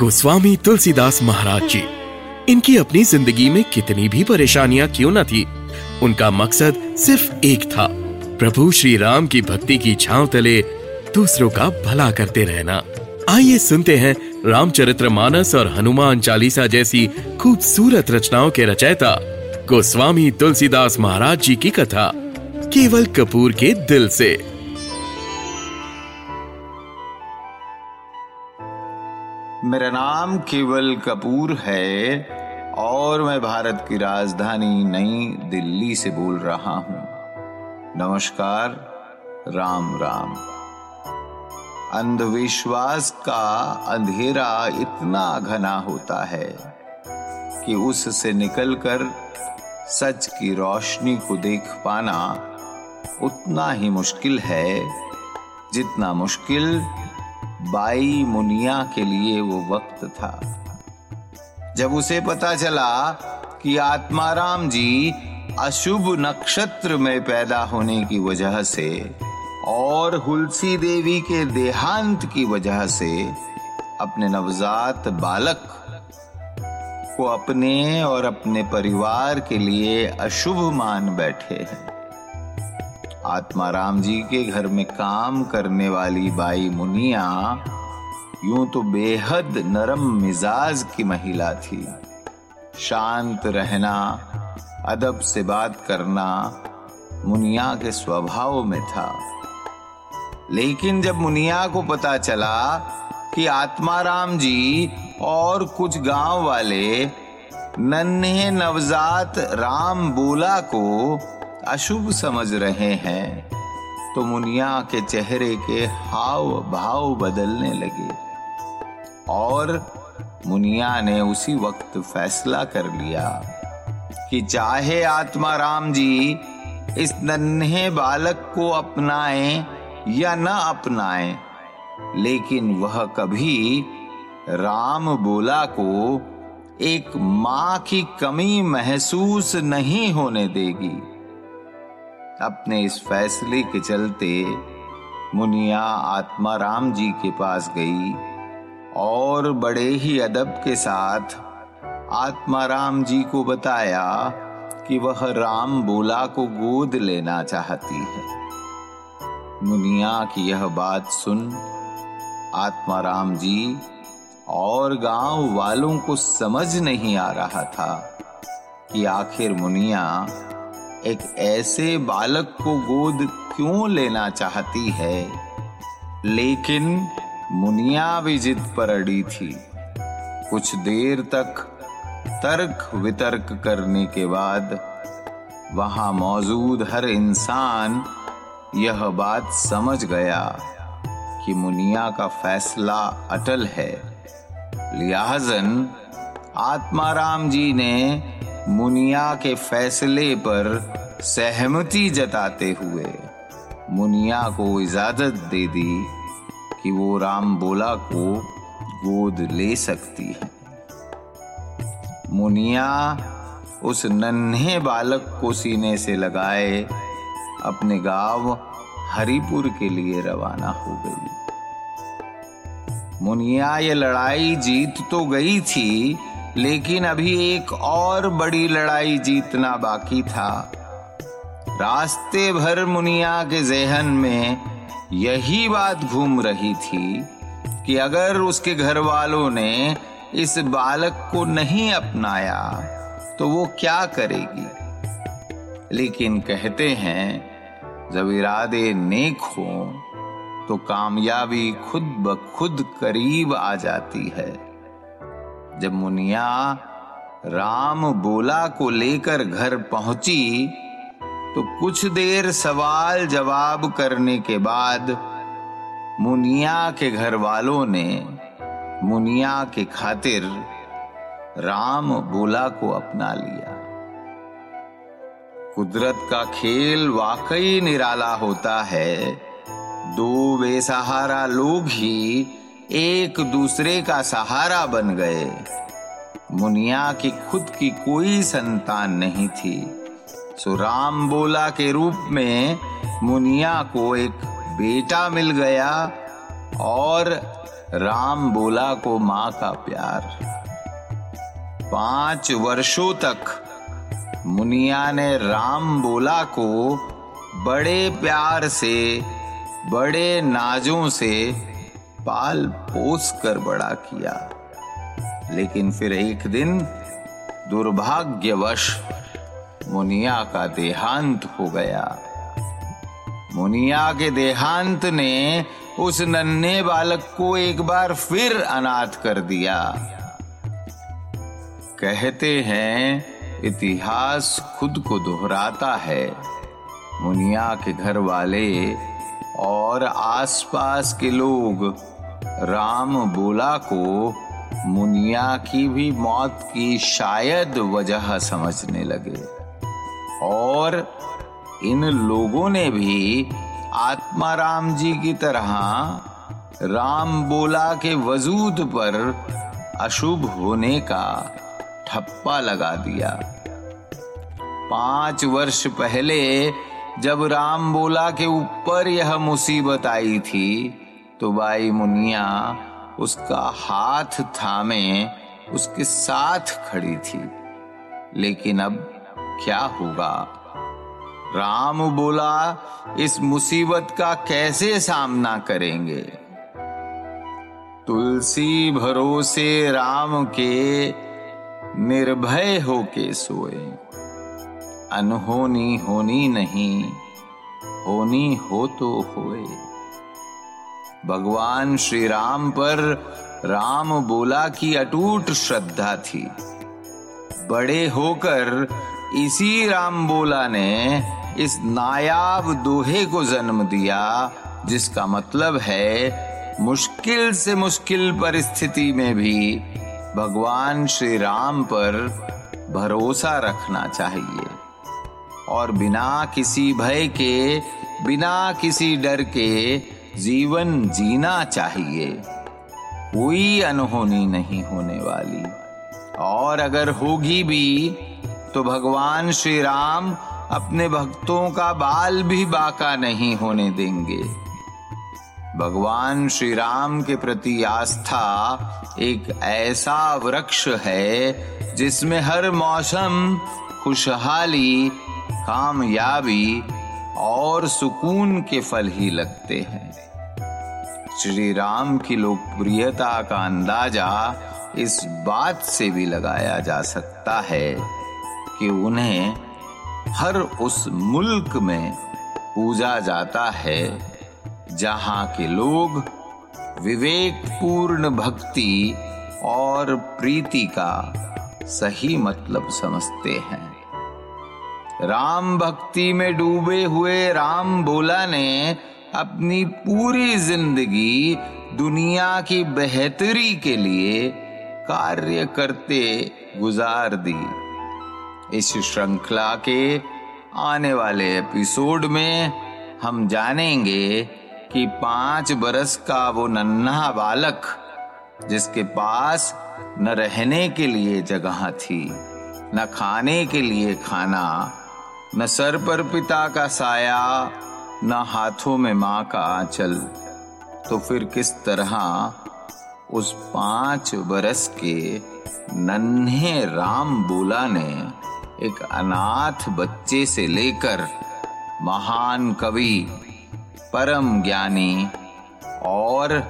गोस्वामी तुलसीदास महाराज जी, इनकी अपनी ज़िंदगी में कितनी भी परेशानियाँ क्यों न थी, उनका मकसद सिर्फ़ एक था, प्रभु श्री राम की भक्ति की छांव तले दूसरों का भला करते रहना। आइए सुनते हैं रामचरित्र मानस और हनुमान चालीसा जैसी खूबसूरत रचनाओं के रचयिता गोस्वामी तुलसीदास महाराज जी की कथा, केवल कपूर के दिल से। मेरा नाम केवल कपूर है और मैं भारत की राजधानी नई दिल्ली से बोल रहा हूँ। नमस्कार, राम राम। अंधविश्वास का अंधेरा इतना घना होता है कि उससे निकलकर सच की रोशनी को देख पाना उतना ही मुश्किल है जितना मुश्किल बाई मुनिया के लिए वो वक्त था। जब उसे पता चला कि आत्माराम जी अशुभ नक्षत्र में पैदा होने की वजह से और हुलसी देवी के देहांत की वजह से अपने नवजात बालक को अपने और अपने परिवार के लिए अशुभ मान बैठे हैं। आत्माराम जी के घर में काम करने वाली बाई मुनिया यूँ तो बेहद नरम मिजाज की महिला थी। शांत रहना, अदब से बात करना मुनिया के स्वभाव में था। लेकिन जब मुनिया को पता चला कि आत्माराम जी और कुछ गाँव वाले नन्हे नवजात राम बोला को अशुभ समझ रहे हैं तो मुनिया के चेहरे के हाव भाव बदलने लगे। और मुनिया ने उसी वक्त फैसला कर लिया कि चाहे आत्मा राम जी इस नन्हे बालक को अपनाएँ या न अपनाएँ, लेकिन वह कभी राम बोला को एक माँ की कमी महसूस नहीं होने देगी। अपने इस फैसले के चलते मुनिया आत्माराम जी के पास गई और बड़े ही अदब के साथ आत्माराम जी को बताया कि वह राम बोला को गोद लेना चाहती है। मुनिया की यह बात सुन आत्माराम जी और गाँव वालों को समझ नहीं आ रहा था कि आखिर मुनिया एक ऐसे बालक को गोद क्यों लेना चाहती है? लेकिन मुनिया भी जिद पर अड़ी थी। कुछ देर तक तर्क वितर्क करने के बाद वहाँ मौजूद हर इंसान यह बात समझ गया कि मुनिया का फैसला अटल है। लिहाजन आत्माराम जी ने मुनिया के फैसले पर सहमति जताते हुए मुनिया को इजाज़त दे दी कि वो राम बोला को गोद ले सकती है। मुनिया उस नन्हे बालक को सीने से लगाए अपने गाँव हरिपुर के लिए रवाना हो गई। मुनिया, ये लड़ाई जीत तो गई थी लेकिन अभी एक और बड़ी लड़ाई जीतना बाकी था। रास्ते भर मुनिया के जहन में यही बात घूम रही थी कि अगर उसके घर वालों ने इस बालक को नहीं अपनाया तो वो क्या करेगी? लेकिन कहते हैं, जब इरादे नेक हो तो कामयाबी खुद ब खुद करीब आ जाती है। जब मुनिया राम बोला को लेकर घर पहुँची तो कुछ देर सवाल जवाब करने के बाद मुनिया के घर वालों ने मुनिया के खातिर राम बोला को अपना लिया। कुदरत का खेल वाकई निराला होता है। दो बेसहारा लोग ही एक दूसरे का सहारा बन गए। मुनिया की खुद की कोई संतान नहीं थी। सो राम बोला के रूप में मुनिया को एक बेटा मिल गया और राम बोला को माँ का प्यार। पाँच वर्षों तक मुनिया ने राम बोला को बड़े प्यार से, बड़े नाजों से पाल पोस कर बड़ा किया। लेकिन फिर एक दिन दुर्भाग्यवश मुनिया का देहांत हो गया। मुनिया के देहांत ने उस नन्हे बालक को एक बार फिर अनाथ कर दिया। कहते हैं, इतिहास खुद को दोहराता है। मुनिया के घर वाले और आसपास के लोग राम बोला को मुनिया की भी मौत की शायद वजह समझने लगे। और इन लोगों ने भी आत्मा राम जी की तरह राम बोला के वजूद पर अशुभ होने का ठप्पा लगा दिया। पाँच वर्ष पहले जब राम बोला के ऊपर यह मुसीबत आई थी तो बाई मुनिया उसका हाथ थामे, उसके साथ खड़ी थी। लेकिन अब क्या होगा? राम बोला, इस मुसीबत का कैसे सामना करेंगे? तुलसी भरोसे राम के निर्भय होके सोए। अनहोनी होनी नहीं, होनी हो तो होए। भगवान श्री राम पर राम बोला की अटूट श्रद्धा थी। बड़े होकर इसी राम बोला ने इस नायाब दोहे को जन्म दिया, जिसका मतलब है मुश्किल से मुश्किल परिस्थिति में भी भगवान श्री राम पर भरोसा रखना चाहिए। और बिना किसी भय के, बिना किसी डर के जीवन जीना चाहिए। कोई अनहोनी नहीं होने वाली। और अगर होगी भी तो भगवान श्री राम अपने भक्तों का बाल भी बाका नहीं होने देंगे। भगवान श्री राम के प्रति आस्था एक ऐसा वृक्ष है, जिसमें हर मौसम खुशहाली, कामयाबी और सुकून के फल ही लगते हैं। श्री राम की लोकप्रियता का अंदाज़ा इस बात से भी लगाया जा सकता है कि उन्हें हर उस मुल्क में पूजा जाता है, जहाँ के लोग विवेकपूर्ण भक्ति और प्रीति का सही मतलब समझते हैं। राम भक्ति में डूबे हुए राम बोला ने अपनी पूरी ज़िंदगी दुनिया की बेहतरी के लिए कार्य करते गुजार दी। इस श्रृंखला के आने वाले एपिसोड में हम जानेंगे कि पाँच बरस का वो नन्हा बालक, जिसके पास न रहने के लिए जगह थी, न खाने के लिए खाना, न सर पर पिता का साया न हाथों में माँ का आंचल तो फिर किस तरह उस पाँच बरस के नन्हे राम बोला ने एक अनाथ बच्चे से लेकर महान कवि, परम ज्ञानी और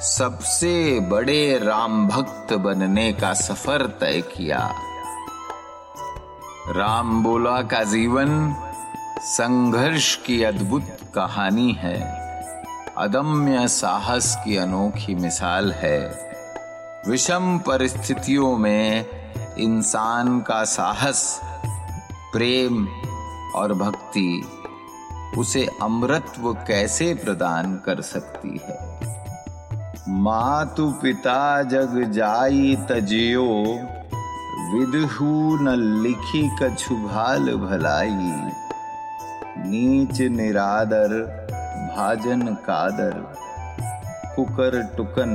सबसे बड़े राम भक्त बनने का सफ़र तय किया। राम बोला का जीवन संघर्ष की अद्भुत कहानी है। अदम्य साहस की अनोखी मिसाल है। विषम परिस्थितियों में इंसान का साहस, प्रेम और भक्ति उसे अमृतत्व कैसे प्रदान कर सकती है? मातु पिता जग जाई तजियो, विदहू न लिखी कछु भाल भलाई। नीच निरादर, भाजन कादर, कुकर टुकन,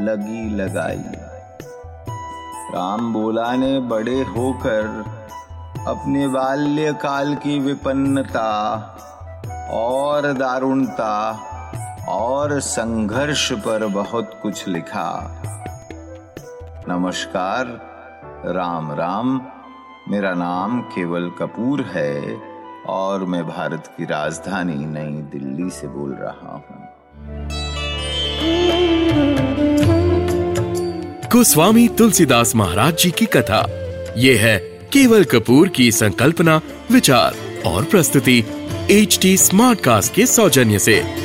लगी लगाई। राम बोला ने बड़े होकर अपने बाल्यकाल की विपन्नता और दारुणता और संघर्ष पर बहुत कुछ लिखा। नमस्कार, राम राम, मेरा नाम केवल कपूर है। और मैं भारत की राजधानी नई दिल्ली से बोल रहा हूँ। गोस्वामी तुलसीदास महाराज जी की कथा। ये है केवल कपूर की संकल्पना, विचार और प्रस्तुति एच टी स्मार्ट कास्ट के सौजन्य से।